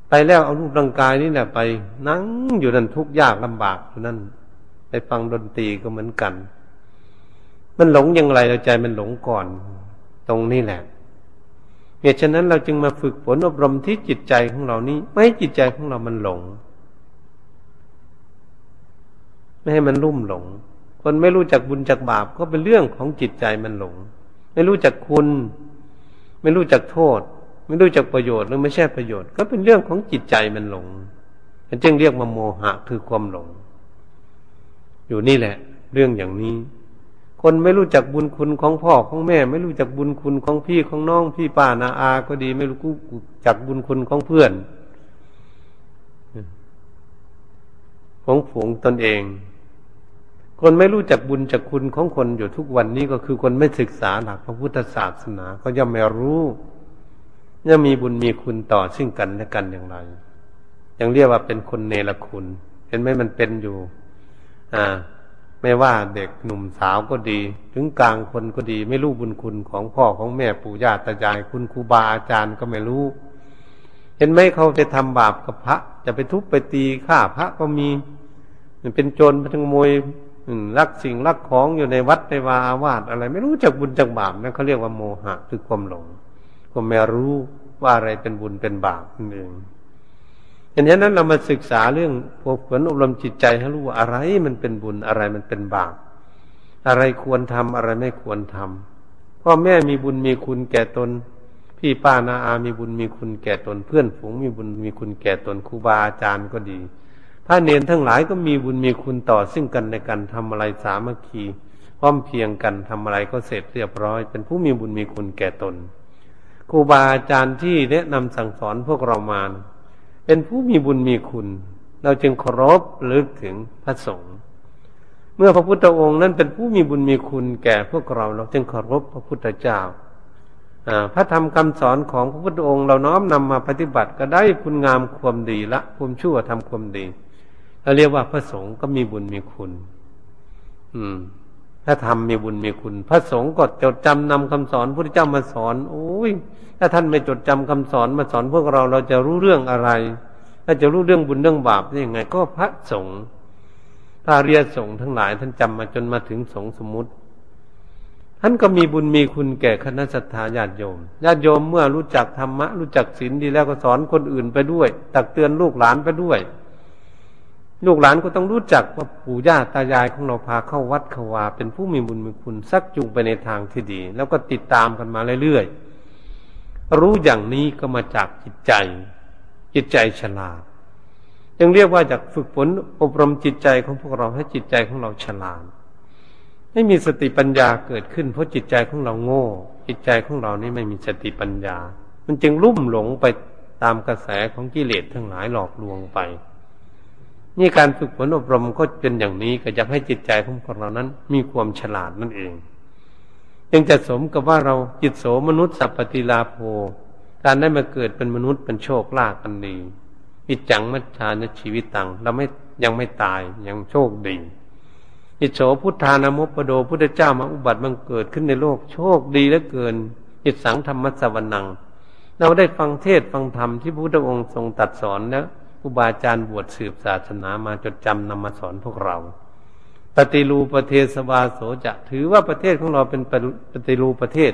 ไปแล้วเอารูปร่างกายนี่แหละไป นั่งอยู่นั่นทุกข์ยากลำบากอยู่นั่น ไปฟังดนตรีก็เหมือนกัน มันหลงอย่างไรเราใจมันหลงก่อน ตรงนี้แหละเหตุฉะนั้นเราจึงมาฝึกฝนอบรมที่จิตใจของเรานี้ ไม่ให้จิตใจของเรามันหลง ไม่ให้มันลุ่มหลง คนไม่รู้จักบุญจักบาปก็เป็นเรื่องของจิตใจมันหลง ไม่รู้จักคุณ ไม่รู้จักโทษ ไม่รู้จักประโยชน์หรือไม่ใช่ประโยชน์ ก็เป็นเรื่องของจิตใจมันหลงมันจึงเรียกว่าโมหะคือความหลง อยู่นี่แหละ เรื่องอย่างนี้ คนไม่รู้จักบุญคุณของพ่อของแม่ ไม่รู้จักบุญคุณของพี่ของน้องพี่ป้านาอา ก็ดี ไม่รู้จักบุญคุณของเพื่อน ของฝูงตนเอง คนไม่รู้จักบุญจักคุณของคนอยู่ทุกวันนี้ก็คือคนไม่ศึกษาหลักพระพุทธศาสนา ก็ย่อมไม่รู้ย่อมมีบุญมีคุณต่อซึ่งกันและกันอย่างไรยังเรียกว่าเป็นคนเนรคุณ เห็นไหมมันเป็นอยู่ อ่า ไม่ว่าเด็กหนุ่มสาวก็ดี ถึงกลางคนก็ดี ไม่รู้บุญคุณของพ่อของแม่ปู่ย่าตายาย คุณครูบาอาจารย์ก็ไม่รู้ เห็นไหมเขาไปทำบาปกับพระ จะไปทุบไปตีฆ่าพระก็มี มันเป็นโจรเป็นขโมย รักสิ่งรักของอยู่ในวัดในวาอาวาสอะไร ไม่รู้จักบุญจักบาปนั่นเขาเรียกว่าโมหะคือความหลงความไม่รู้ว่าอะไรเป็นบุญเป็นบาปนั่นเองอย่างนั้นเรามาศึกษาเรื่องพวกฝนอบรมจิตใจให้รู้ว่าอะไรมันเป็นบุญอะไรมันเป็นบาปอะไรควรทำอะไรไม่ควรทำพ่อแม่มีบุญมีคุณแก่ตน พี่ป้านาอามีบุญมีคุณแก่ตน เพื่อนฝูงมีบุญมีคุณแก่ตนครูบาอาจารย์ก็ดี พระเนนทั้งหลายก็มีบุญมีคุณต่อซึ่งกันในการทำอะไรสามัคคีพร้อมเพียงกันทำอะไรก็เสร็จเรียบร้อย เป็นผู้มีบุญมีคุณแก่ตนครูบาอาจารย์ที่แนะนำสั่งสอนพวกเรามา เป็นผู้มีบุญมีคุณ เราจึงเคารพลึกถึงพระสงฆ์เมื่อพระพุทธองค์นั้นเป็นผู้มีบุญมีคุณแก่พวกเราเราจึงเคารพพระพุทธเจ้าพระธรรมคำสอนของพระพุทธองค์ เราน้อมนำมาปฏิบัติก็ได้คุณงามความดีละความชั่วทำความดี เราเรียกว่าพระสงฆ์ก็มีบุญมีคุณ อืม ถ้าทำมีบุญมีคุณ พระสงฆ์ก็จดจำนำคำสอนพระพุทธเจ้ามาสอนโอ้ยถ้าท่านไม่จดจำคำสอนมาสอนพวกเราเราจะรู้เรื่องอะไรถ้าจะรู้เรื่องบุญเรื่องบาปได้ยังไง ก็พระสงฆ์พระเรียสงฆ์ทั้งหลาย ท่านจำมาจนมาถึงสงฆ์สมุติท่านก็มีบุญมีคุณแก่คณะสัตยาญาติโยมญาติโยมเมื่อรู้จักธรรมะ รู้จักศีลดีแล้วก็สอนคนอื่นไปด้วย ตักเตือนลูกหลานไปด้วย ลูกหลานก็ต้องรู้จักว่าปู่ย่าตายายของเราพาเข้าวัดเขาวาเป็นผู้มีบุญมีคุณซักจูงไปในทางที่ดี แล้วก็ติดตามกันมาเรื่อยๆรู้อย่างนี้ก็มาจากจิตใจ จิตใจฉลาดจึงเรียกว่าจากฝึกฝนอบรมจิตใจของพวกเราให้จิตใจของเราฉลาดไม่มีสติปัญญาเกิดขึ้น เพราะจิตใจของเราโง่ จิตใจของเรานี่ไม่มีสติปัญญา มันจึงลุ่มหลงไปตามกระแสของกิเลสทั้งหลายหลอกลวงไป นี่การฝึกฝนอบรมก็เป็นอย่างนี้ก็จะให้จิตใจของพวกเรานั้น มีความฉลาดนั่นเองยังจะสมกับว่าเราจิตโสมนุษย์สัพปติลาโภการได้มาเกิดเป็นมนุษย์เป็นโชคลาภกันดีอิจังมัจฉานชีวิตตังเราไม่ยังไม่ตายยังโชคดีอิตโสพุทธานามปโดพุทธเจ้ามาอุบัติบังเกิดขึ้นในโลกโชคดีเหลือเกินอิตสังธรรมสวรนัง เราได้ฟังเทศฟังธรรมที่พระพุทธองค์ทรงตัดสอนแล้ว รูบาอาจารย์บวชสืบศาสนามาจดจำนำมาสอนพวกเรา ปฏิรูประเทศสวาโสจะถือว่าประเทศของเราเป็นปฏิรูประเทศ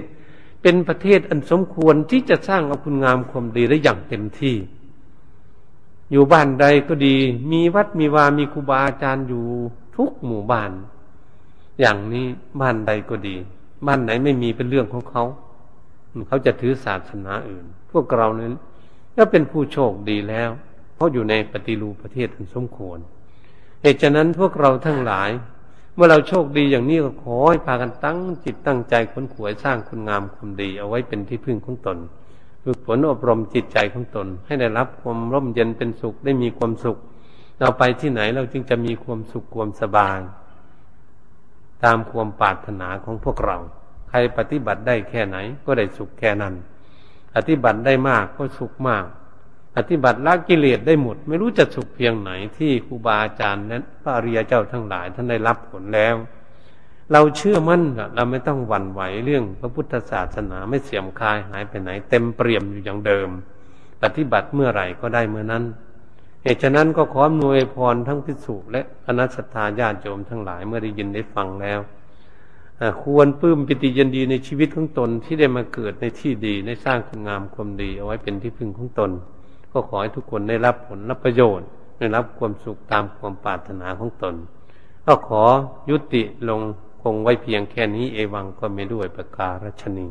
เป็นประเทศอันสมควรที่จะสร้างเอาคุณงามความดีได้อย่างเต็มที่ อยู่บ้านใดก็ดี มีวัดมีวามีครูบาอาจารย์อยู่ทุกหมู่บ้าน อย่างนี้บ้านใดก็ดี บ้านไหนไม่มีเป็นเรื่องของเขาเขาจะถือศาสนาอื่น พวกเราเนั้นก็เป็นผู้โชคดีแล้ว เพราะอยู่ในปฏิรูปประเทศอันสมควร เหตุฉะนั้นพวกเราทั้งหลาย เมื่อเราโชคดีอย่างนี้ก็ขอให้พากันตั้งจิตตั้งใจค้นขวยสร้างคุณงามความดี เอาไว้เป็นที่พึ่งของตนฝึกฝนอบรมจิตใจของตน ให้ได้รับความร่มเย็นเป็นสุขได้มีความสุข เราไปที่ไหนเราจึงจะมีความสุขความสบาย ตามความปรารถนาของพวกเรา ใครปฏิบัติได้แค่ไหนก็ได้สุขแค่นั้นปฏิบัติได้มากก็สุขมาก ปฏิบัติละกิเลสได้หมด ไม่รู้จะสุขเพียงไหนที่ครูบาอาจารย์นั้นพระอริยเจ้าทั้งหลายท่านได้รับผลแล้ว เราเชื่อมั่นเราไม่ต้องหวั่นไหวเรื่องพระพุทธศาสนาไม่เสื่อมคลายหายไปไหน เต็มเปี่ยมอยู่อย่างเดิม ปฏิบัติเมื่อไหร่ก็ได้เมื่อนั้นเหตุฉะนั้นก็ขออำนวยพรทั้งพิสุและคณะสัตยาญาติโยมทั้งหลายเมื่อได้ยินได้ฟังแล้วควรปลื้มปิติยินดีในชีวิตของตนที่ได้มาเกิดในที่ดีในสร้างคุณงามความดีเอาไว้เป็นที่พึ่งของตน ก็ขอให้ทุกคนได้รับผลรับประโยชน์ได้รับความสุขตามความปรารถนาของตน ก็ขอยุติลงคงไว้เพียงแค่นี้เอวังก็ไม่ด้วยประการชนิง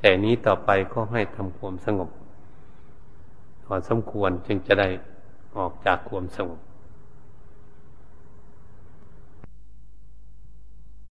แต่นี้ต่อไปก็ให้ทำความสงบพอสมควรจึงจะได้ออกจากความสงบ